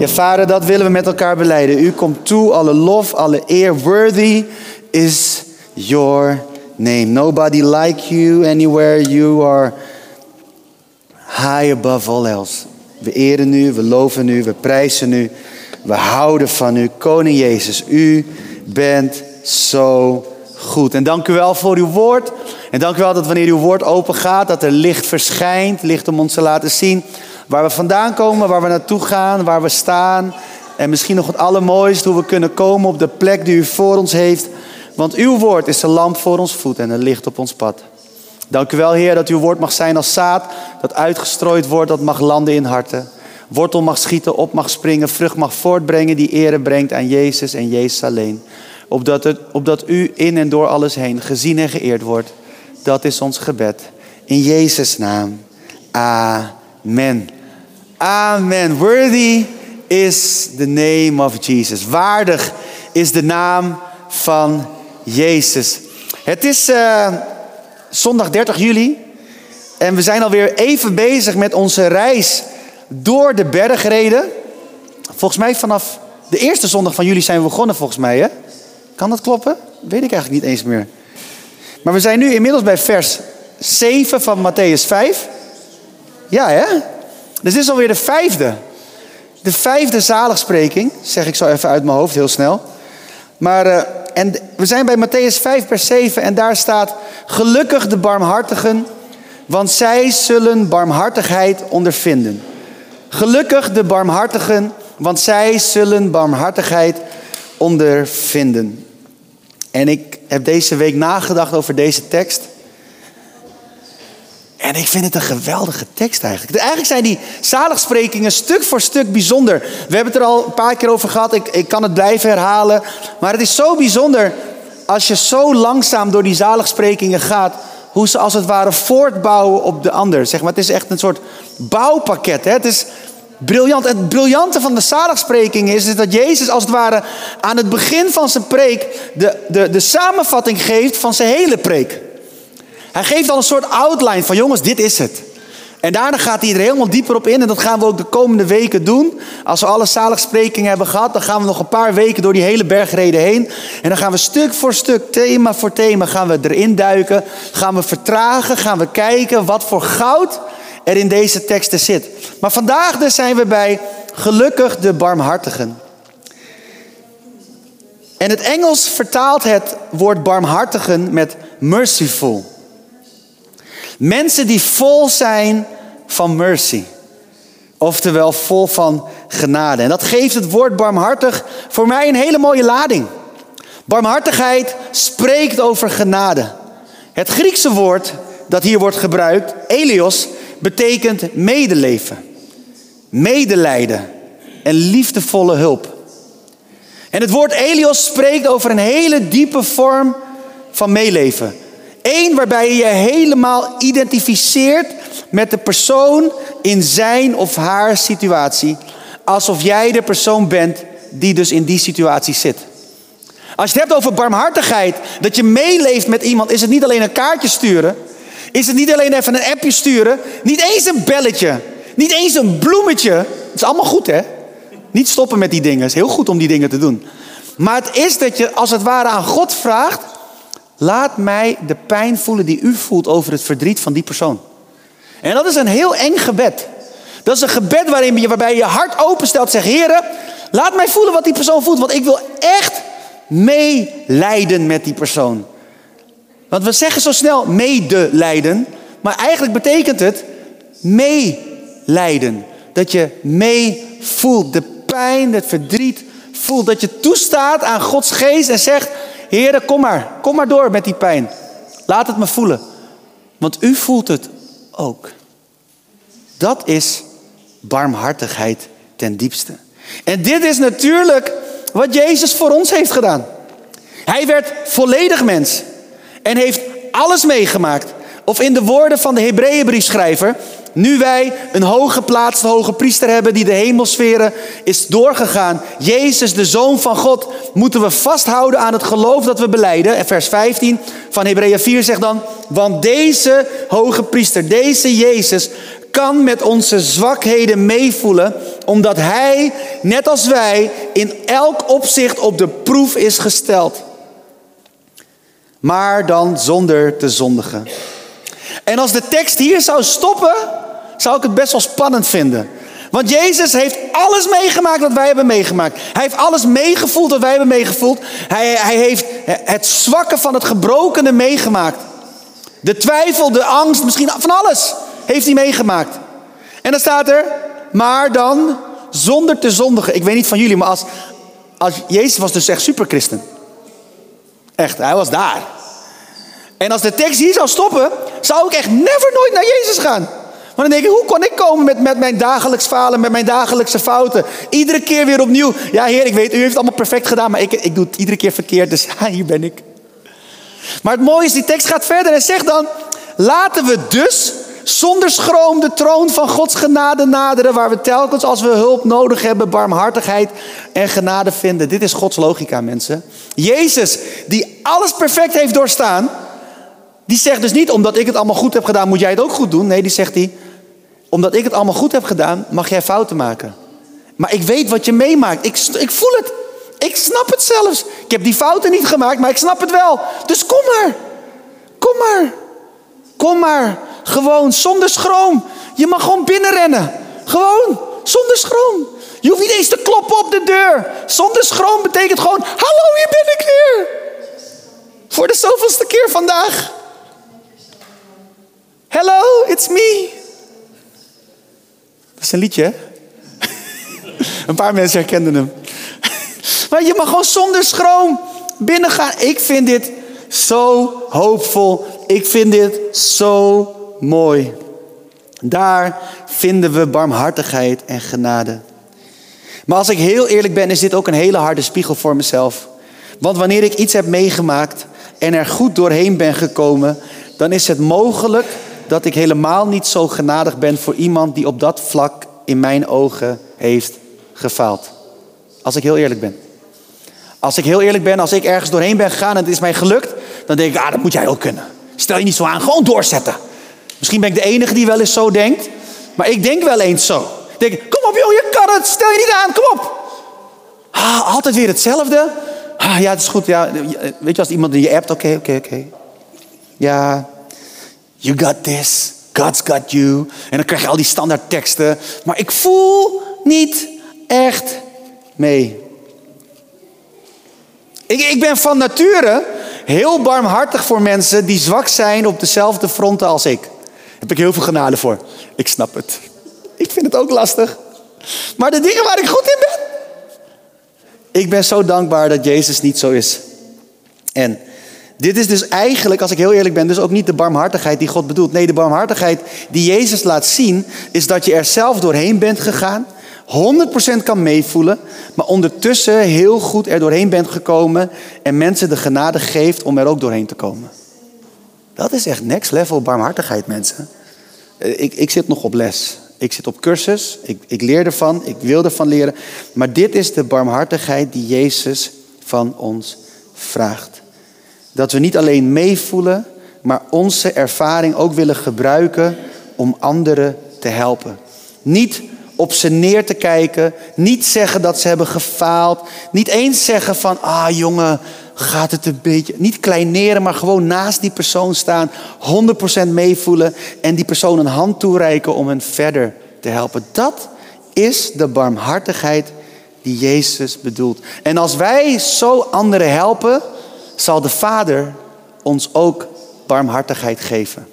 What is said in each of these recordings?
Ja, Vader, dat willen we met elkaar beleiden. U komt toe, alle lof, alle eer. Worthy is your name. Nobody like you anywhere. You are high above all else. We eren u, we loven u, we prijzen u. We houden van u. Koning Jezus, u bent zo goed. En dank u wel voor uw woord. En dank u wel dat wanneer uw woord open gaat, dat er licht verschijnt. Licht om ons te laten zien waar we vandaan komen, waar we naartoe gaan, waar we staan. En misschien nog het allermooiste, hoe we kunnen komen op de plek die u voor ons heeft. Want uw woord is een lamp voor ons voet en een licht op ons pad. Dank u wel, Heer, dat uw woord mag zijn als zaad dat uitgestrooid wordt, dat mag landen in harten. Wortel mag schieten, op mag springen, vrucht mag voortbrengen die ere brengt aan Jezus en Jezus alleen. Opdat, het, opdat u in en door alles heen gezien en geëerd wordt. Dat is ons gebed. In Jezus' naam. Amen. Amen. Worthy is the name of Jesus. Waardig is de naam van Jezus. Het is uh, zondag 30 juli. En we zijn alweer even bezig met onze reis door de bergreden. Volgens mij vanaf de eerste zondag van juli zijn we begonnen, volgens mij. Hè? Kan dat kloppen? Weet ik eigenlijk niet eens meer. Maar we zijn nu inmiddels bij vers 7 van Matthäus 5. Ja, hè? Dus dit is alweer de vijfde. De vijfde zaligspreking, zeg ik zo even uit mijn hoofd heel snel. Maar uh, en we zijn bij Matthäus 5, vers 7 en daar staat: Gelukkig de barmhartigen, want zij zullen barmhartigheid ondervinden. Gelukkig de barmhartigen, want zij zullen barmhartigheid ondervinden. En ik heb deze week nagedacht over deze tekst. En ik vind het een geweldige tekst eigenlijk. Eigenlijk zijn die zaligsprekingen stuk voor stuk bijzonder. We hebben het er al een paar keer over gehad. Ik, ik kan het blijven herhalen. Maar het is zo bijzonder als je zo langzaam door die zaligsprekingen gaat. Hoe ze als het ware voortbouwen op de ander. Zeg maar, het is echt een soort bouwpakket. Hè? Het is briljant. Het briljante van de zaligsprekingen is, is dat Jezus als het ware aan het begin van zijn preek de, de, de samenvatting geeft van zijn hele preek. Hij geeft al een soort outline van jongens, dit is het. En daarna gaat hij er helemaal dieper op in. En dat gaan we ook de komende weken doen. Als we alle zaligsprekingen hebben gehad, dan gaan we nog een paar weken door die hele bergreden heen. En dan gaan we stuk voor stuk, thema voor thema, gaan we erin duiken. Gaan we vertragen, gaan we kijken wat voor goud er in deze teksten zit. Maar vandaag dus zijn we bij gelukkig de barmhartigen. En het Engels vertaalt het woord barmhartigen met merciful. Mensen die vol zijn van mercy. Oftewel vol van genade. En dat geeft het woord barmhartig voor mij een hele mooie lading. Barmhartigheid spreekt over genade. Het Griekse woord dat hier wordt gebruikt, elios, betekent medeleven, medelijden en liefdevolle hulp. En het woord elios spreekt over een hele diepe vorm van meeleven. Eén waarbij je je helemaal identificeert met de persoon in zijn of haar situatie. Alsof jij de persoon bent die dus in die situatie zit. Als je het hebt over barmhartigheid, dat je meeleeft met iemand, is het niet alleen een kaartje sturen. Is het niet alleen even een appje sturen. Niet eens een belletje. Niet eens een bloemetje. Het is allemaal goed hè. Niet stoppen met die dingen. Het is heel goed om die dingen te doen. Maar het is dat je als het ware aan God vraagt. Laat mij de pijn voelen die u voelt over het verdriet van die persoon. En dat is een heel eng gebed. Dat is een gebed waarin je, waarbij je hart openstelt. Zeg, heren, laat mij voelen wat die persoon voelt. Want ik wil echt meelijden met die persoon. Want we zeggen zo snel medelijden. Maar eigenlijk betekent het meelijden. Dat je mee voelt. De pijn, het verdriet voelt. Dat je toestaat aan Gods geest en zegt... Heren, kom maar. Kom maar door met die pijn. Laat het me voelen. Want u voelt het ook. Dat is barmhartigheid ten diepste. En dit is natuurlijk wat Jezus voor ons heeft gedaan. Hij werd volledig mens en heeft alles meegemaakt. Of in de woorden van de Hebreeënbriefschrijver, nu wij een hooggeplaatste hoge priester hebben die de hemelsferen is doorgegaan, Jezus, de Zoon van God, moeten we vasthouden aan het geloof dat we beleiden. En vers 15 van Hebreeën 4 zegt dan, want deze hoge priester, deze Jezus, kan met onze zwakheden meevoelen, omdat Hij, net als wij, in elk opzicht op de proef is gesteld. Maar dan zonder te zondigen. En als de tekst hier zou stoppen, zou ik het best wel spannend vinden. Want Jezus heeft alles meegemaakt wat wij hebben meegemaakt. Hij heeft alles meegevoeld wat wij hebben meegevoeld. Hij, hij heeft het zwakke van het gebrokene meegemaakt. De twijfel, de angst, misschien van alles heeft hij meegemaakt. En dan staat er, maar dan zonder te zondigen. Ik weet niet van jullie, maar als, als Jezus was dus echt superchristen. Echt, hij was daar. En als de tekst hier zou stoppen, zou ik echt never nooit naar Jezus gaan. Maar dan denk ik, hoe kon ik komen met, met mijn dagelijks falen, met mijn dagelijkse fouten? Iedere keer weer opnieuw. Ja, Heer, ik weet, u heeft het allemaal perfect gedaan, maar ik, ik doe het iedere keer verkeerd. Dus ja, hier ben ik. Maar het mooie is, die tekst gaat verder en zegt dan: Laten we dus zonder schroom de troon van Gods genade naderen, waar we telkens als we hulp nodig hebben, barmhartigheid en genade vinden. Dit is Gods logica, mensen. Jezus, die alles perfect heeft doorstaan, die zegt dus niet, omdat ik het allemaal goed heb gedaan, moet jij het ook goed doen. Nee, die zegt hij, omdat ik het allemaal goed heb gedaan, mag jij fouten maken. Maar ik weet wat je meemaakt. Ik, ik voel het. Ik snap het zelfs. Ik heb die fouten niet gemaakt, maar ik snap het wel. Dus kom maar. Kom maar. Kom maar. Gewoon zonder schroom. Je mag gewoon binnenrennen. Gewoon zonder schroom. Je hoeft niet eens te kloppen op de deur. Zonder schroom betekent gewoon: Hallo, hier ben ik weer. Voor de zoveelste keer vandaag. Hello, it's me. Dat is een liedje, hè? een paar mensen herkenden hem. maar je mag gewoon zonder schroom binnengaan. Ik vind dit zo hoopvol. Ik vind dit zo mooi. Daar vinden we barmhartigheid en genade. Maar als ik heel eerlijk ben, is dit ook een hele harde spiegel voor mezelf. Want wanneer ik iets heb meegemaakt en er goed doorheen ben gekomen, dan is het mogelijk dat ik helemaal niet zo genadig ben voor iemand die op dat vlak in mijn ogen heeft gefaald. Als ik heel eerlijk ben. Als ik heel eerlijk ben, als ik ergens doorheen ben gegaan en het is mij gelukt, dan denk ik, ah, dat moet jij ook kunnen. Stel je niet zo aan, gewoon doorzetten. Misschien ben ik de enige die wel eens zo denkt, maar ik denk wel eens zo. Ik denk, kom op joh, je kan het, stel je niet aan, kom op. Ah, altijd weer hetzelfde. Ah, ja, het is goed. Ja. Weet je, als iemand in je appt, oké, oké, oké. Ja, You got this. God's got you. En dan krijg je al die standaard teksten. Maar ik voel niet echt mee. Ik, ik ben van nature heel barmhartig voor mensen die zwak zijn op dezelfde fronten als ik. Daar heb ik heel veel genade voor. Ik snap het. Ik vind het ook lastig. Maar de dingen waar ik goed in ben. Ik ben zo dankbaar dat Jezus niet zo is. En dit is dus eigenlijk, als ik heel eerlijk ben, dus ook niet de barmhartigheid die God bedoelt. Nee, de barmhartigheid die Jezus laat zien, is dat je er zelf doorheen bent gegaan. 100% kan meevoelen, maar ondertussen heel goed er doorheen bent gekomen en mensen de genade geeft om er ook doorheen te komen. Dat is echt next level barmhartigheid, mensen. Eh, ik, ik zit nog op les. Ik zit op cursus. Ik, ik leer ervan. Ik wil ervan leren. Maar dit is de barmhartigheid die Jezus van ons vraagt. Dat we niet alleen meevoelen, maar onze ervaring ook willen gebruiken om anderen te helpen. Niet op ze neer te kijken, niet zeggen dat ze hebben gefaald, niet eens zeggen van, ah jongen, gaat het een beetje, niet kleineren, maar gewoon naast die persoon staan, 100% meevoelen en die persoon een hand toereiken om hen verder te helpen. Dat is de barmhartigheid die Jezus bedoelt. En als wij zo anderen helpen, zal de Vader ons ook barmhartigheid geven.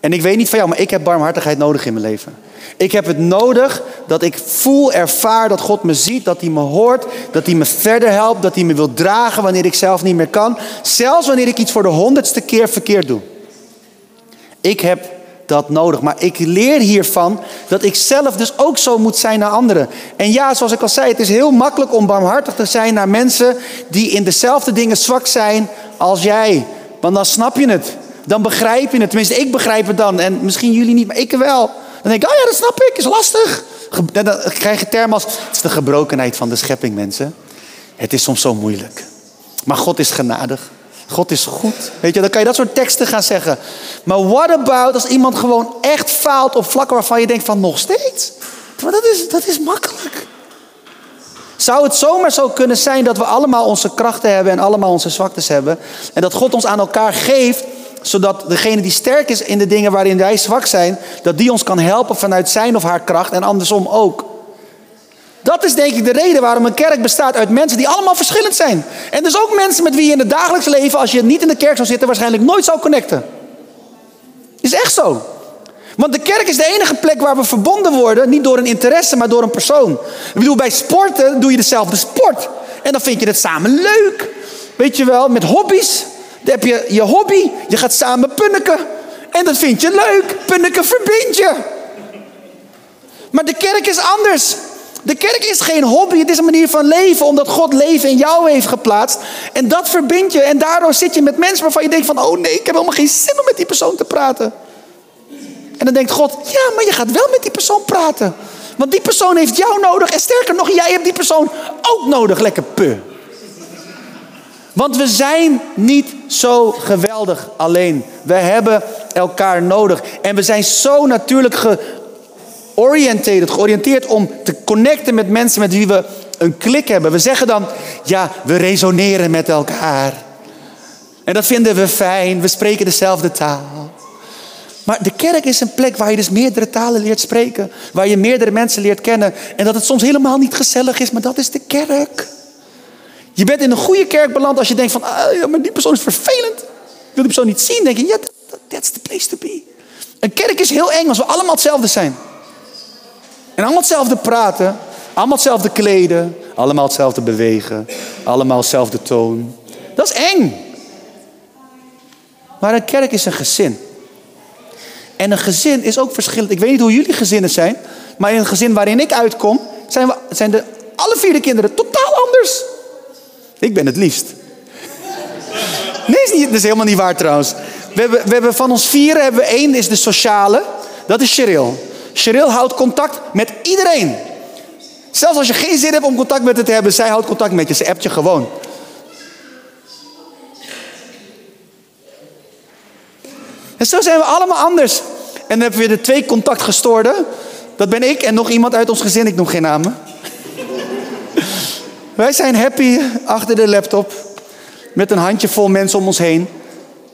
En ik weet niet van jou, maar ik heb barmhartigheid nodig in mijn leven. Ik heb het nodig dat ik voel, ervaar dat God me ziet, dat hij me hoort, dat hij me verder helpt, dat hij me wil dragen wanneer ik zelf niet meer kan. Zelfs wanneer ik iets voor de honderdste keer verkeerd doe. Ik heb dat nodig. Maar ik leer hiervan dat ik zelf dus ook zo moet zijn naar anderen. En ja, zoals ik al zei, het is heel makkelijk om barmhartig te zijn naar mensen die in dezelfde dingen zwak zijn als jij. Want dan snap je het. Dan begrijp je het. Tenminste, ik begrijp het dan. En misschien jullie niet, maar ik wel. Dan denk ik, oh ja, dat snap ik, is lastig. Dan krijg je termen als, het is de gebrokenheid van de schepping, mensen. Het is soms zo moeilijk. Maar God is genadig. God is goed. Weet je, dan kan je dat soort teksten gaan zeggen. Maar what about als iemand gewoon echt faalt op vlakken waarvan je denkt van nog steeds? Dat is, dat is makkelijk. Zou het zomaar zo kunnen zijn dat we allemaal onze krachten hebben en allemaal onze zwaktes hebben? En dat God ons aan elkaar geeft, zodat degene die sterk is in de dingen waarin wij zwak zijn, dat die ons kan helpen vanuit zijn of haar kracht en andersom ook. Dat is denk ik de reden waarom een kerk bestaat uit mensen die allemaal verschillend zijn. En dus ook mensen met wie je in het dagelijks leven, als je niet in de kerk zou zitten, waarschijnlijk nooit zou connecten. Is echt zo. Want de kerk is de enige plek waar we verbonden worden, niet door een interesse, maar door een persoon. Ik bedoel, bij sporten doe je dezelfde sport. En dan vind je het samen leuk. Weet je wel, met hobby's. Dan heb je je hobby, je gaat samen punniken. En dat vind je leuk. Punniken verbindt je. Maar de kerk is anders. De kerk is geen hobby, het is een manier van leven, omdat God leven in jou heeft geplaatst. En dat verbindt je. En daardoor zit je met mensen waarvan je denkt van, oh nee, ik heb helemaal geen zin om met die persoon te praten. En dan denkt God, ja, maar je gaat wel met die persoon praten. Want die persoon heeft jou nodig. En sterker nog, jij hebt die persoon ook nodig. Lekker pu. Want we zijn niet zo geweldig alleen. We hebben elkaar nodig. En we zijn zo natuurlijk georiënteerd, om te connecten met mensen met wie we een klik hebben. We zeggen dan, ja, we resoneren met elkaar. En dat vinden we fijn. We spreken dezelfde taal. Maar de kerk is een plek waar je dus meerdere talen leert spreken. Waar je meerdere mensen leert kennen. En dat het soms helemaal niet gezellig is, maar dat is de kerk. Je bent in een goede kerk beland als je denkt van, ah, ja, maar die persoon is vervelend. Wil die persoon niet zien. denk je, ja, that's the place to be. Een kerk is heel eng als we allemaal hetzelfde zijn. En allemaal hetzelfde praten. Allemaal hetzelfde kleden. Allemaal hetzelfde bewegen. Allemaal hetzelfde toon. Dat is eng. Maar een kerk is een gezin. En een gezin is ook verschillend. Ik weet niet hoe jullie gezinnen zijn. Maar in een gezin waarin ik uitkom, zijn, we, zijn de, alle vier de kinderen totaal anders. Ik ben het liefst. Nee, is niet, dat is helemaal niet waar trouwens. We hebben, we hebben van ons vieren hebben we één, is de sociale. Dat is Cheryl. Cheryl houdt contact met iedereen. Zelfs als je geen zin hebt om contact met haar te hebben, zij houdt contact met je. Ze appt je gewoon. En zo zijn we allemaal anders. En dan hebben we de twee contactgestoorden. Dat ben ik en nog iemand uit ons gezin, ik noem geen namen. Wij zijn happy achter de laptop. Met een handjevol mensen om ons heen.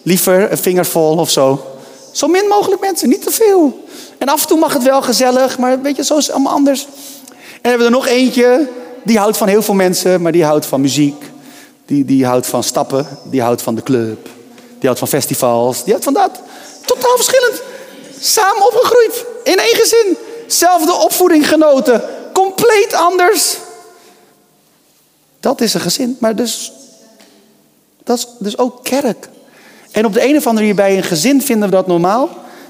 Liever een vingervol of zo. Zo min mogelijk mensen, niet te veel. En af en toe mag het wel gezellig, maar weet je, zo is het allemaal anders. En hebben we er nog eentje, die houdt van heel veel mensen, maar die houdt van muziek. Die, die houdt van stappen, die houdt van de club. Die houdt van festivals, die houdt van dat. Totaal verschillend. Samen opgegroeid. In één gezin. Zelfde opvoeding genoten. Compleet anders. Dat is een gezin. Maar dus, dat is dus ook kerk. En op de een of andere manier bij een gezin vinden we dat normaal.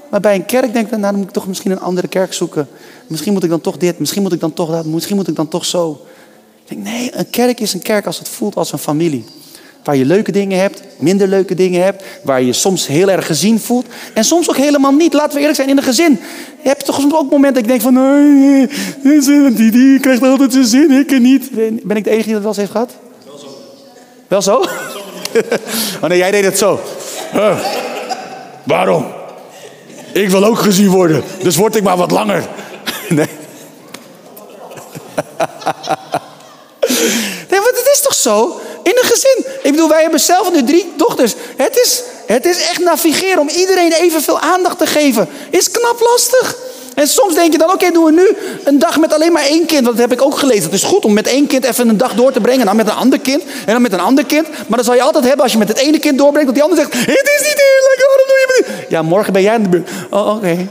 Maar bij een kerk denk ik, nou dan moet ik toch misschien een andere kerk zoeken. Misschien moet ik dan toch dit, misschien moet ik dan toch dat, misschien moet ik dan toch zo. Ik denk, nee, een kerk is een kerk als het voelt als een familie. Waar je leuke dingen hebt, minder leuke dingen hebt. Waar je soms heel erg gezien voelt. En soms ook helemaal niet. Laten we eerlijk zijn, in een gezin. Je hebt toch soms ook momenten dat ik denk van... Nee, die, die krijgt altijd zijn zin, ik niet. Ben ik de enige die dat wel eens heeft gehad? Wel zo. Wel zo? oh nee, jij deed het zo. Uh, waarom? Ik wil ook gezien worden. Dus word ik maar wat langer. nee. nee, want het is toch zo? In een gezin. Ik bedoel, wij hebben zelf nu drie dochters. Het is, het is echt navigeren om iedereen evenveel aandacht te geven. Is knap lastig. En soms denk je dan, oké, doen we nu een dag met alleen maar één kind. Want dat heb ik ook gelezen. Het is goed om met één kind even een dag door te brengen. En dan met een ander kind. En dan met een ander kind. Maar dat zal je altijd hebben als je met het ene kind doorbrengt. Dat die ander zegt, het is niet eerlijk. Waarom doe je? Ja, morgen ben jij in de buurt. Oh, oké.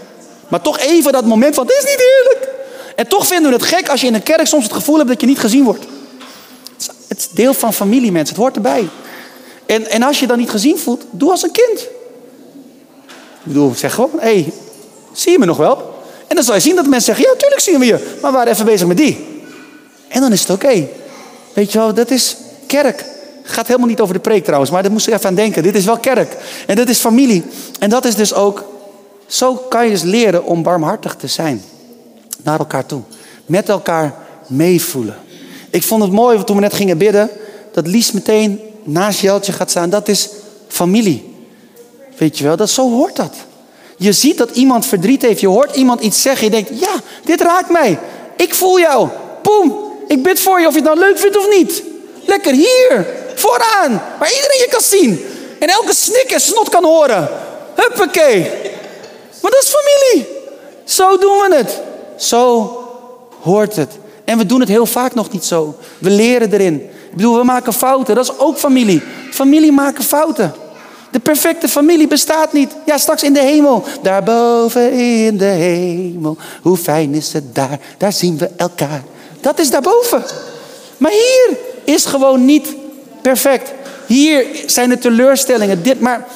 Maar toch even dat moment van, het is niet eerlijk. En toch vinden we het gek als je in een kerk soms het gevoel hebt dat je niet gezien wordt. Het is deel van familie, mensen. Het hoort erbij. En, en als je dan niet gezien voelt, doe als een kind. Ik bedoel, zeg gewoon, hé, hey, zie je me nog wel? En dan zal je zien dat mensen zeggen, ja, tuurlijk zien we je. Maar we waren even bezig met die. En dan is het oké. Weet je wel, dat is kerk. Gaat helemaal niet over de preek trouwens, maar daar moest ik even aan denken. Dit is wel kerk. En dit is familie. En dat is dus ook, zo kan je dus leren om barmhartig te zijn. Naar elkaar toe. Met elkaar meevoelen. Ik vond het mooi toen we net gingen bidden, dat Lies meteen naast Jeltje gaat staan. Dat is familie. Weet je wel, dat, zo hoort dat. Je ziet dat iemand verdriet heeft. Je hoort iemand iets zeggen. Je denkt, ja, dit raakt mij. Ik voel jou. Poem, ik bid voor je of je het nou leuk vindt of niet. Lekker hier, vooraan, waar iedereen je kan zien. En elke snik en snot kan horen. Huppakee. Maar dat is familie. Zo doen we het. Zo hoort het. En we doen het heel vaak nog niet zo. We leren erin. Ik bedoel, we maken fouten. Dat is ook familie. Familie maken fouten. De perfecte familie bestaat niet. Ja, straks in de hemel. Daarboven in de hemel. Hoe fijn is het daar. Daar zien we elkaar. Dat is daarboven. Maar hier is gewoon niet perfect. Hier zijn de teleurstellingen. Dit, maar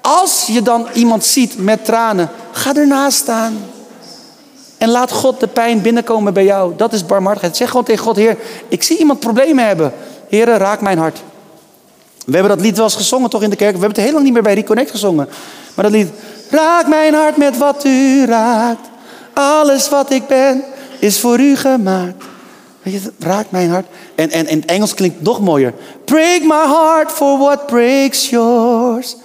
als je dan iemand ziet met tranen, ga ernaast staan. En laat God de pijn binnenkomen bij jou. Dat is barmhartigheid. Zeg gewoon tegen God, Heer, ik zie iemand problemen hebben. Heer, raak mijn hart. We hebben dat lied wel eens gezongen toch in de kerk. We hebben het heel lang niet meer bij Reconnect gezongen. Maar dat lied, raak mijn hart met wat u raakt. Alles wat ik ben is voor u gemaakt. Weet je, raak mijn hart. En, en in het Engels klinkt nog mooier. Break my heart for what breaks yours.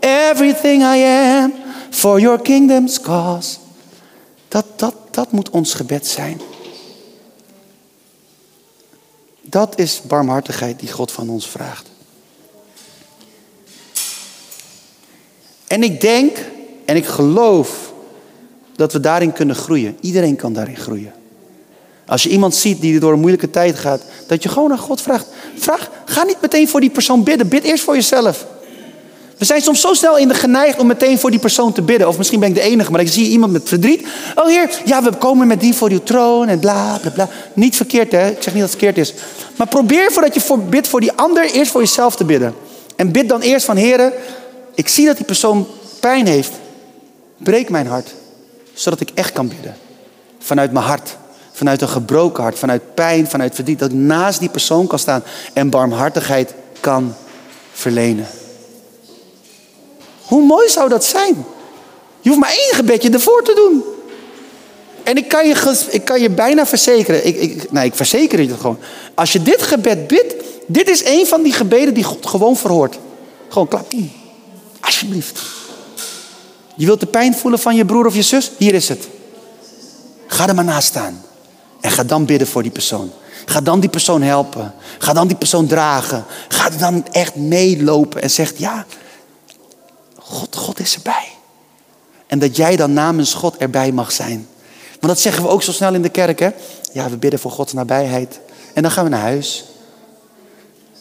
Everything I am for your kingdom's cause. Dat, dat, dat moet ons gebed zijn. Dat is barmhartigheid die God van ons vraagt. En ik denk en ik geloof dat we daarin kunnen groeien. Iedereen kan daarin groeien. Als je iemand ziet die door een moeilijke tijd gaat, dat je gewoon aan God vraagt. Vraag, ga niet meteen voor die persoon bidden. Bid eerst voor jezelf. We zijn soms zo snel in de geneigd om meteen voor die persoon te bidden. Of misschien ben ik de enige, maar ik zie iemand met verdriet. Oh heer, ja, we komen met die voor uw troon en bla bla bla. Niet verkeerd hè, ik zeg niet dat het verkeerd is. Maar probeer voordat je voor, bidt voor die ander, eerst voor jezelf te bidden. En bid dan eerst van heren, ik zie dat die persoon pijn heeft. Breek mijn hart, zodat ik echt kan bidden. Vanuit mijn hart. Vanuit een gebroken hart, vanuit pijn, vanuit verdriet. Dat ik naast die persoon kan staan en barmhartigheid kan verlenen. Hoe mooi zou dat zijn? Je hoeft maar één gebedje ervoor te doen. En ik kan je, ik kan je bijna verzekeren, ik, ik, nee, ik verzeker je het gewoon. Als je dit gebed bidt, dit is een van die gebeden die God gewoon verhoort. Gewoon klap. Alsjeblieft. Je wilt de pijn voelen van je broer of je zus? Hier is het. Ga er maar naast staan. En ga dan bidden voor die persoon. Ga dan die persoon helpen. Ga dan die persoon dragen. Ga dan echt meelopen en zegt ja, God, God is erbij. En dat jij dan namens God erbij mag zijn. Want dat zeggen we ook zo snel in de kerk, hè? Ja, we bidden voor Gods nabijheid. En dan gaan we naar huis.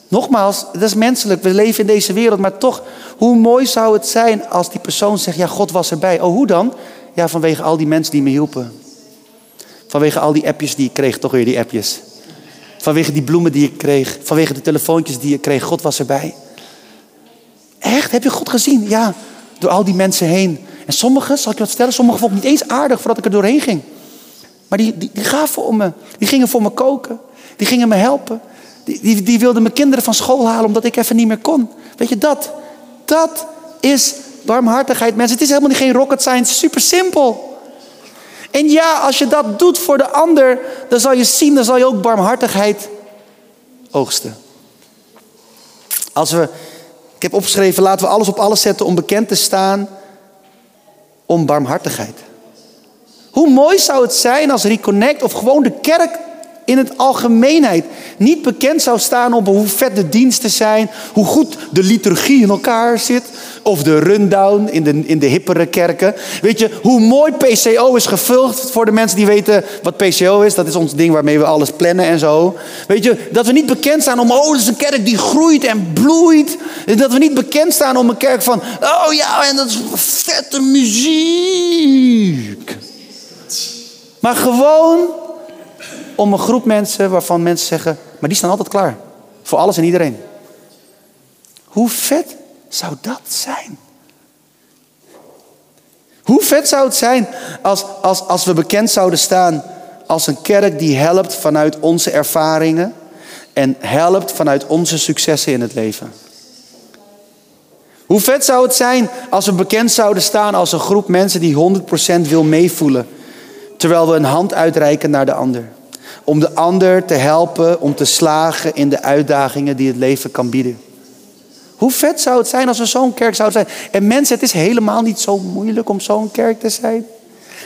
Nogmaals, dat is menselijk. We leven in deze wereld. Maar toch, hoe mooi zou het zijn als die persoon zegt: Ja, God was erbij. Oh, hoe dan? Ja, vanwege al die mensen die me hielpen. Vanwege al die appjes die ik kreeg, toch weer die appjes. Vanwege die bloemen die ik kreeg. Vanwege de telefoontjes die ik kreeg. God was erbij. Echt? Heb je God gezien? Ja, door al die mensen heen. En sommigen, zal ik je wat stellen, sommigen vond ik niet eens aardig voordat ik er doorheen ging. Maar die, die, die gaven om me. Die gingen voor me koken. Die gingen me helpen. Die, die, wilden mijn kinderen van school halen omdat ik even niet meer kon. Weet je, dat, dat is barmhartigheid, mensen. Het is helemaal niet geen rocket science, super simpel. En ja, als je dat doet voor de ander, dan zal je zien, dan zal je ook barmhartigheid oogsten. Als we ik heb opgeschreven, laten we alles op alles zetten om bekend te staan om barmhartigheid. Hoe mooi zou het zijn als Reconnect of gewoon de kerk in het algemeenheid niet bekend zou staan op hoe vet de diensten zijn, hoe goed de liturgie in elkaar zit, of de rundown in de, in de hippere kerken. Weet je, hoe mooi PCO is gevuld voor de mensen die weten wat PCO is. Dat is ons ding waarmee we alles plannen en zo. Weet je, dat we niet bekend staan om, oh, dat is een kerk die groeit en bloeit. Dat we niet bekend staan om een kerk van, oh ja, en dat is vette muziek. Maar gewoon om een groep mensen waarvan mensen zeggen, maar die staan altijd klaar. Voor alles en iedereen. Hoe vet zou dat zijn? Hoe vet zou het zijn als, als, als we bekend zouden staan als een kerk die helpt vanuit onze ervaringen en helpt vanuit onze successen in het leven? Hoe vet zou het zijn als we bekend zouden staan als een groep mensen die 100% wil meevoelen, terwijl we een hand uitreiken naar de ander? Om de ander te helpen om te slagen in de uitdagingen die het leven kan bieden. Hoe vet zou het zijn als we zo'n kerk zouden zijn? En mensen, het is helemaal niet zo moeilijk om zo'n kerk te zijn.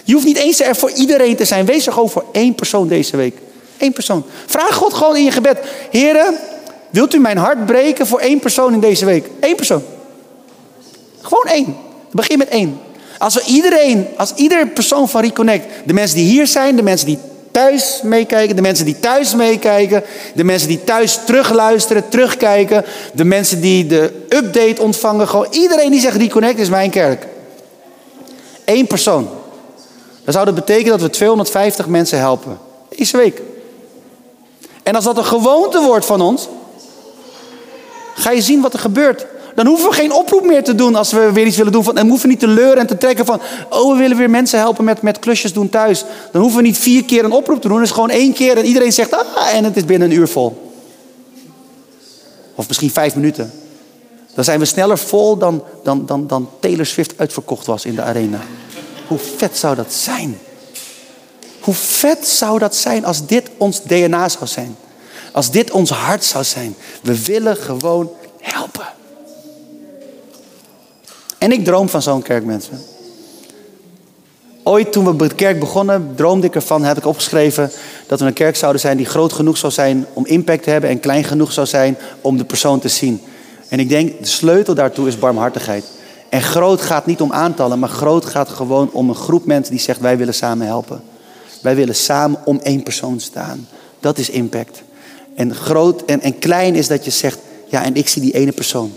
Je hoeft niet eens er voor iedereen te zijn. Wees er gewoon voor één persoon deze week. Eén persoon. Vraag God gewoon in je gebed. Heren, wilt u mijn hart breken voor één persoon in deze week? Eén persoon. Gewoon één. Begin met één. Als we iedereen, als ieder persoon van Reconnect, de mensen die hier zijn, de mensen die thuis meekijken, de mensen die thuis meekijken, de mensen die thuis terugluisteren, terugkijken, de mensen die de update ontvangen, gewoon iedereen die zegt Reconnect is mijn kerk. Eén persoon. Dan zou dat betekenen dat we 250 mensen helpen. Deze week. En als dat een gewoonte wordt van ons, ga je zien wat er gebeurt. Dan hoeven we geen oproep meer te doen als we weer iets willen doen. Van, we hoeven niet te leuren en te trekken van... oh, we willen weer mensen helpen met, met klusjes doen thuis. Dan hoeven we niet vier keer een oproep te doen. Het is gewoon één keer en iedereen zegt... ah, en het is binnen een uur vol. Of misschien vijf minuten. Dan zijn we sneller vol dan, dan, dan, dan Taylor Swift uitverkocht was in de arena. Hoe vet zou dat zijn? Hoe vet zou dat zijn als dit ons DNA zou zijn? Als dit ons hart zou zijn. We willen gewoon helpen. En ik droom van zo'n kerk, mensen. Ooit toen we de kerk begonnen, droomde ik ervan, heb ik opgeschreven, dat we een kerk zouden zijn die groot genoeg zou zijn om impact te hebben en klein genoeg zou zijn om de persoon te zien. En ik denk, de sleutel daartoe is barmhartigheid. En groot gaat niet om aantallen, maar groot gaat gewoon om een groep mensen die zegt, wij willen samen helpen. Wij willen samen om één persoon staan. Dat is impact. En groot en, en klein is dat je zegt, ja, en ik zie die ene persoon.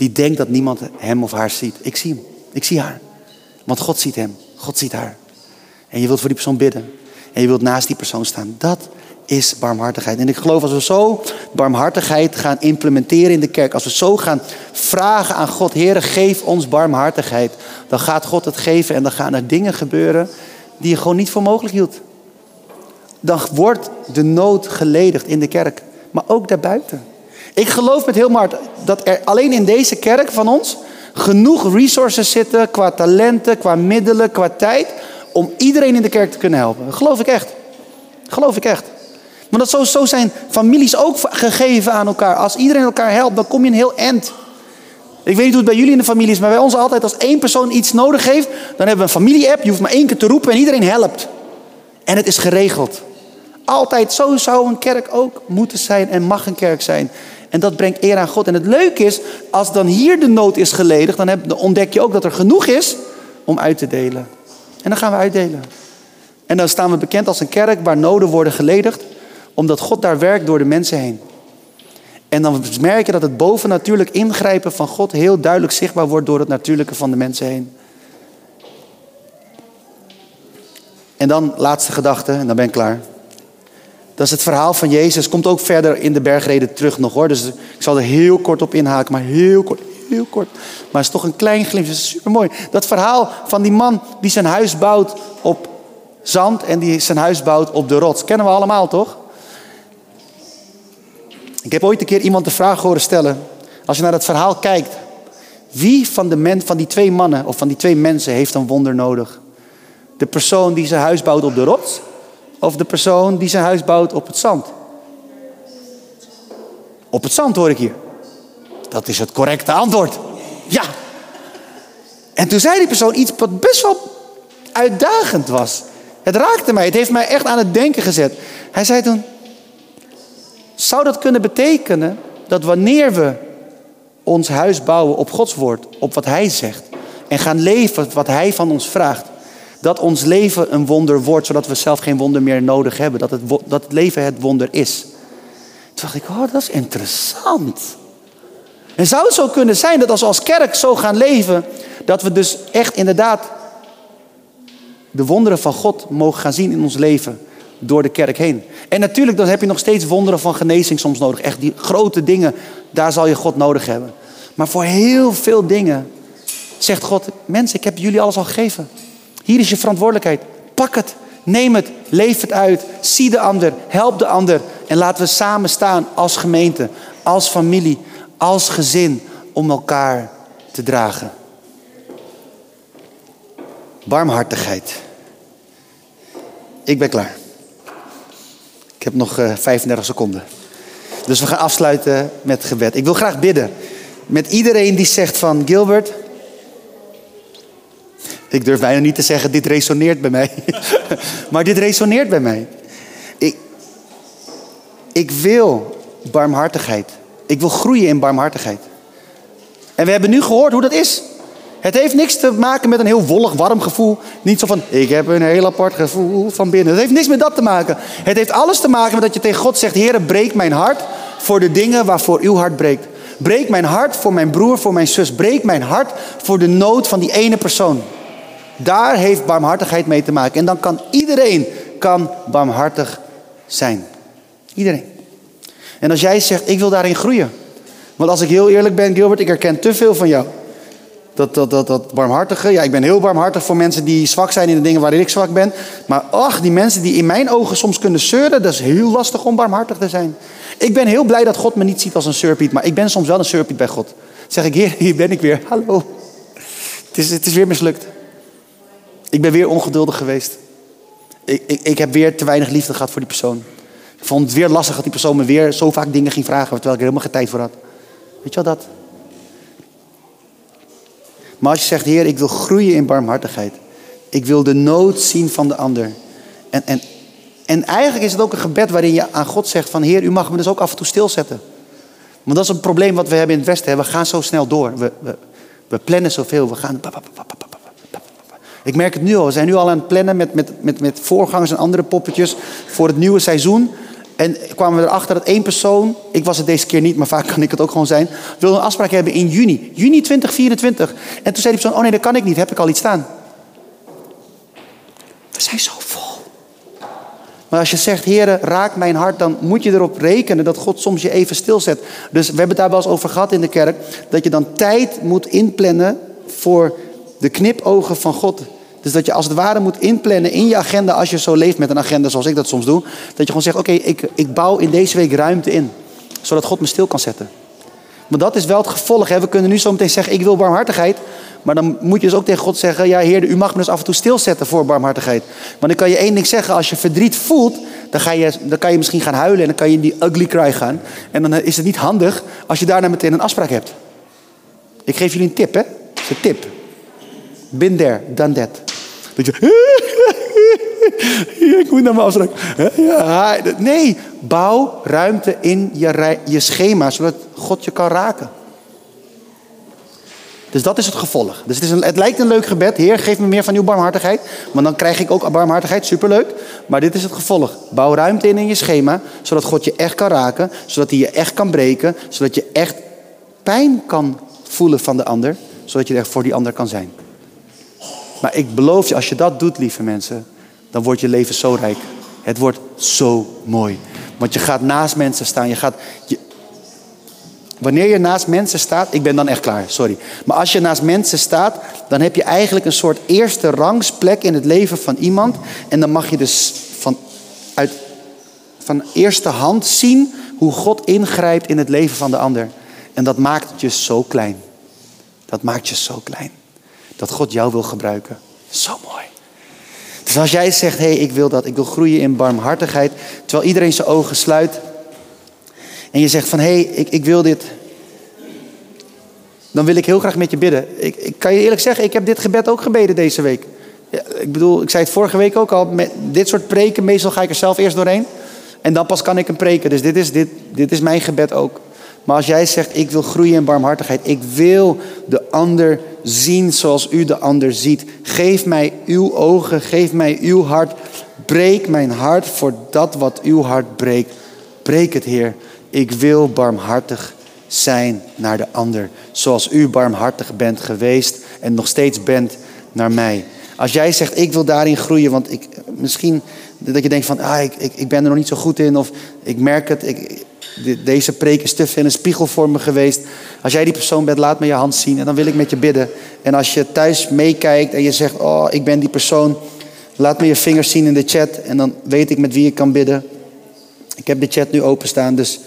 Die denkt dat niemand hem of haar ziet. Ik zie hem. Ik zie haar. Want God ziet hem. God ziet haar. En je wilt voor die persoon bidden. En je wilt naast die persoon staan. Dat is barmhartigheid. En ik geloof als we zo barmhartigheid gaan implementeren in de kerk. Als we zo gaan vragen aan God. Heere, geef ons barmhartigheid. Dan gaat God het geven. En dan gaan er dingen gebeuren die je gewoon niet voor mogelijk hield. Dan wordt de nood geledigd in de kerk. Maar ook daarbuiten. Ik geloof met heel hart dat er alleen in deze kerk van ons genoeg resources zitten qua talenten, qua middelen, qua tijd om iedereen in de kerk te kunnen helpen. Geloof ik echt. Geloof ik echt. Maar dat zo, zo zijn families ook gegeven aan elkaar. Als iedereen elkaar helpt, dan kom je een heel end. Ik weet niet hoe het bij jullie in de familie is, maar bij ons altijd als één persoon iets nodig heeft, dan hebben we een familie-app. Je hoeft maar één keer te roepen en iedereen helpt. En het is geregeld. Altijd zo zou een kerk ook moeten zijn en mag een kerk zijn. En dat brengt eer aan God. En het leuke is, als dan hier de nood is geledigd, dan, heb, ontdek je ook dat er genoeg is om uit te delen. En dan gaan we uitdelen. En dan staan we bekend als een kerk waar noden worden geledigd, omdat God daar werkt door de mensen heen. En dan merk je dat het bovennatuurlijk ingrijpen van God heel duidelijk zichtbaar wordt door het natuurlijke van de mensen heen. En dan laatste gedachte, en dan ben ik klaar. Dat is het verhaal van Jezus. Komt ook verder in de bergreden terug nog hoor. Dus ik zal er heel kort op inhaken, maar heel kort, heel kort. Maar het is toch een klein glimpje. Het is super mooi. Dat verhaal van die man die zijn huis bouwt op zand en die zijn huis bouwt op de rots. Kennen we allemaal toch? Ik heb ooit een keer iemand de vraag horen stellen. Als je naar dat verhaal kijkt. Wie van, de men, van die twee mannen of van die twee mensen heeft een wonder nodig? De persoon die zijn huis bouwt op de rots? Of de persoon die zijn huis bouwt op het zand? Op het zand hoor ik hier. Dat is het correcte antwoord. Ja. En toen zei die persoon iets wat best wel uitdagend was. Het raakte mij. Het heeft mij echt aan het denken gezet. Hij zei toen: Zou dat kunnen betekenen dat wanneer we ons huis bouwen op Gods woord, op wat Hij zegt, en gaan leven wat Hij van ons vraagt, dat ons leven een wonder wordt, zodat we zelf geen wonder meer nodig hebben. Dat het, dat het leven het wonder is. Toen dacht ik, oh, dat is interessant. En zou het zo kunnen zijn dat als we als kerk zo gaan leven, dat we dus echt inderdaad de wonderen van God mogen gaan zien in ons leven door de kerk heen. En natuurlijk, dan heb je nog steeds wonderen van genezing soms nodig. Echt die grote dingen, daar zal je God nodig hebben. Maar voor heel veel dingen zegt God, mensen, ik heb jullie alles al gegeven. Hier is je verantwoordelijkheid. Pak het, neem het, leef het uit. Zie de ander, help de ander. En laten we samen staan als gemeente, als familie, als gezin om elkaar te dragen. Barmhartigheid. Ik ben klaar. Ik heb nog 35 eh, seconden. Dus we gaan afsluiten met gebed. Ik wil graag bidden met iedereen die zegt van Gilbert, ik durf bijna niet te zeggen, dit resoneert bij mij. maar dit resoneert bij mij. Ik, ik wil barmhartigheid. Ik wil groeien in barmhartigheid. En we hebben nu gehoord hoe dat is. Het heeft niks te maken met een heel wollig, warm gevoel. Niet zo van, ik heb een heel apart gevoel van binnen. Het heeft niks met dat te maken. Het heeft alles te maken met dat je tegen God zegt, Heer, breek mijn hart voor de dingen waarvoor uw hart breekt. Breek mijn hart voor mijn broer, voor mijn zus. Breek mijn hart voor de nood van die ene persoon. Daar heeft barmhartigheid mee te maken. En dan kan iedereen kan barmhartig zijn. Iedereen. En als jij zegt, ik wil daarin groeien. Want als ik heel eerlijk ben, Gilbert, ik herken te veel van jou. Dat, dat, dat, dat barmhartige. Ja, ik ben heel barmhartig voor mensen die zwak zijn in de dingen waarin ik zwak ben. Maar ach, die mensen die in mijn ogen soms kunnen zeuren, dat is heel lastig om barmhartig te zijn. Ik ben heel blij dat God me niet ziet als een surpiet, maar ik ben soms wel een surpiet bij God. zeg ik, heer, hier ben ik weer. Hallo. Het is, het is weer mislukt. Ik ben weer ongeduldig geweest. Ik, ik, ik heb weer te weinig liefde gehad voor die persoon. Ik vond het weer lastig dat die persoon me weer zo vaak dingen ging vragen, terwijl ik er helemaal geen tijd voor had. Weet je wel dat? Maar als je zegt, Heer, ik wil groeien in barmhartigheid. Ik wil de nood zien van de ander. En, en, en eigenlijk is het ook een gebed waarin je aan God zegt van, Heer, u mag me dus ook af en toe stilzetten. Want dat is een probleem wat we hebben in het Westen. We gaan zo snel door. We, we, we plannen zoveel. We gaan... Ik merk het nu al. We zijn nu al aan het plannen met, met, met, met voorgangers en andere poppetjes voor het nieuwe seizoen. En kwamen we erachter dat één persoon, ik was het deze keer niet, maar vaak kan ik het ook gewoon zijn, wilde een afspraak hebben in juni. Juni 2024. En toen zei die persoon, oh nee, dat kan ik niet, heb ik al iets staan. We zijn zo vol. Maar als je zegt, heren, raak mijn hart, dan moet je erop rekenen dat God soms je even stilzet. Dus we hebben het daar wel eens over gehad in de kerk, dat je dan tijd moet inplannen voor de knipogen van God. Dus dat je als het ware moet inplannen in je agenda, als je zo leeft met een agenda zoals ik dat soms doe. Dat je gewoon zegt, oké, ik, ik bouw in deze week ruimte in. Zodat God me stil kan zetten. Maar dat is wel het gevolg. Hè? We kunnen nu zo meteen zeggen, ik wil barmhartigheid. Maar dan moet je dus ook tegen God zeggen, ja Heer, u mag me dus af en toe stilzetten voor barmhartigheid. Want dan kan je één ding zeggen, als je verdriet voelt, dan, ga je, dan kan je misschien gaan huilen en dan kan je in die ugly cry gaan. En dan is het niet handig als je daarna meteen een afspraak hebt. Ik geef jullie een tip, hè? Dat is een tip. Been there, done that. Dat je, ik moet naar mijn afspraak. Nee, bouw ruimte in je, je schema, zodat God je kan raken. Dus dat is het gevolg. Dus het, is een, het lijkt een leuk gebed. Heer, geef me meer van uw barmhartigheid. Want dan krijg ik ook barmhartigheid. Superleuk. Maar dit is het gevolg. Bouw ruimte in in je schema. Zodat God je echt kan raken. Zodat hij je echt kan breken. Zodat je echt pijn kan voelen van de ander. Zodat je er voor die ander kan zijn. Maar ik beloof je, als je dat doet, lieve mensen, dan wordt je leven zo rijk. Het wordt zo mooi. Want je gaat naast mensen staan. Je gaat, je, wanneer je naast mensen staat, ik ben dan echt klaar, sorry. Maar als je naast mensen staat, dan heb je eigenlijk een soort eerste rangsplek in het leven van iemand. En dan mag je dus van, uit, van eerste hand zien hoe God ingrijpt in het leven van de ander. En dat maakt je zo klein. Dat maakt je zo klein dat God jou wil gebruiken. Zo mooi. Dus als jij zegt, hé, hey, ik wil dat, ik wil groeien in barmhartigheid, terwijl iedereen zijn ogen sluit, en je zegt van, hé, hey, ik, ik wil dit, dan wil ik heel graag met je bidden. Ik, ik kan je eerlijk zeggen, ik heb dit gebed ook gebeden deze week. Ja, ik bedoel, ik zei het vorige week ook al, met dit soort preken, meestal ga ik er zelf eerst doorheen. En dan pas kan ik een preken. Dus dit is, dit, dit is mijn gebed ook. Maar als jij zegt, ik wil groeien in barmhartigheid, ik wil de ander zien zoals u de ander ziet. Geef mij uw ogen, geef mij uw hart. Breek mijn hart voor dat wat uw hart breekt. Breek het, Heer. Ik wil barmhartig zijn naar de ander. Zoals u barmhartig bent geweest en nog steeds bent naar mij. Als jij zegt, ik wil daarin groeien, want ik, misschien dat je denkt van, ah, ik, ik, ik ben er nog niet zo goed in, of ik merk het, ik, deze preek is te veel een spiegel voor me geweest. Als jij die persoon bent, laat me je hand zien en dan wil ik met je bidden. En als je thuis meekijkt en je zegt, oh, ik ben die persoon, laat me je vingers zien in de chat en dan weet ik met wie ik kan bidden. Ik heb de chat nu openstaan, dus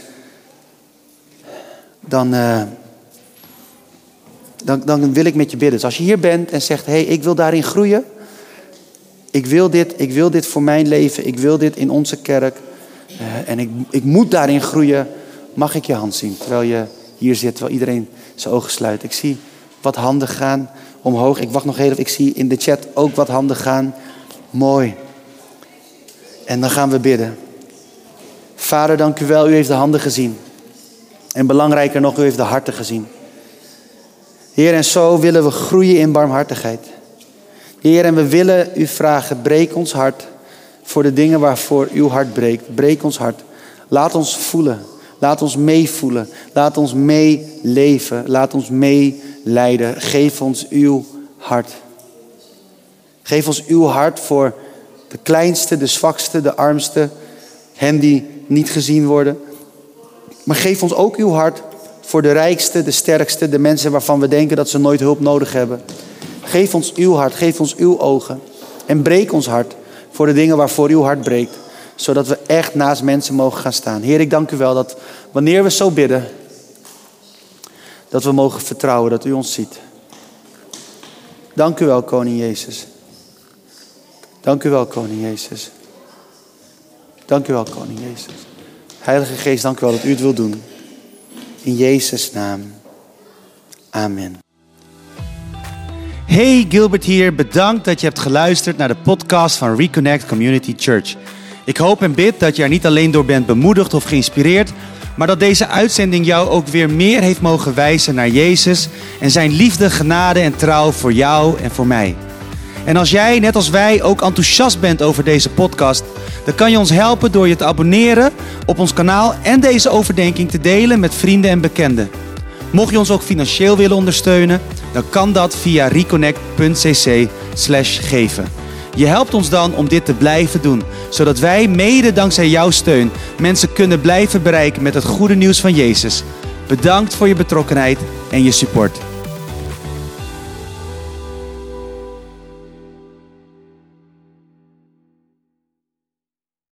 dan, uh, dan, dan wil ik met je bidden. Dus als je hier bent en zegt, hey, ik wil daarin groeien. Ik wil dit, ik wil dit voor mijn leven, ik wil dit in onze kerk. Uh, en ik, ik moet daarin groeien. Mag ik je hand zien terwijl je hier zit, terwijl iedereen zijn ogen sluit. Ik zie wat handen gaan omhoog. Ik wacht nog even. Ik zie in de chat ook wat handen gaan. Mooi. En dan gaan we bidden. Vader, dank u wel. U heeft de handen gezien. En belangrijker nog, u heeft de harten gezien. Heer, en zo willen we groeien in barmhartigheid. Heer, en we willen u vragen, breek ons hart voor de dingen waarvoor uw hart breekt. Breek ons hart. Laat ons voelen. Laat ons meevoelen. Laat ons meeleven. Laat ons meeleiden. Geef ons uw hart. Geef ons uw hart voor de kleinste, de zwakste, de armste. Hen die niet gezien worden. Maar geef ons ook uw hart voor de rijkste, de sterkste, de mensen waarvan we denken dat ze nooit hulp nodig hebben. Geef ons uw hart, geef ons uw ogen. En breek ons hart voor de dingen waarvoor uw hart breekt. Zodat we echt naast mensen mogen gaan staan. Heer, ik dank u wel dat wanneer we zo bidden, dat we mogen vertrouwen dat u ons ziet. Dank u wel, Koning Jezus. Dank u wel, Koning Jezus. Dank u wel, Koning Jezus. Heilige Geest, dank u wel dat u het wilt doen. In Jezus' naam. Amen. Hey, Gilbert hier. Bedankt dat je hebt geluisterd naar de podcast van Reconnect Community Church. Ik hoop en bid dat je er niet alleen door bent bemoedigd of geïnspireerd, maar dat deze uitzending jou ook weer meer heeft mogen wijzen naar Jezus en zijn liefde, genade en trouw voor jou en voor mij. En als jij, net als wij, ook enthousiast bent over deze podcast, dan kan je ons helpen door je te abonneren op ons kanaal en deze overdenking te delen met vrienden en bekenden. Mocht je ons ook financieel willen ondersteunen, dan kan dat via reconnect.cc/geven. Je helpt ons dan om dit te blijven doen, zodat wij mede dankzij jouw steun mensen kunnen blijven bereiken met het goede nieuws van Jezus. Bedankt voor je betrokkenheid en je support.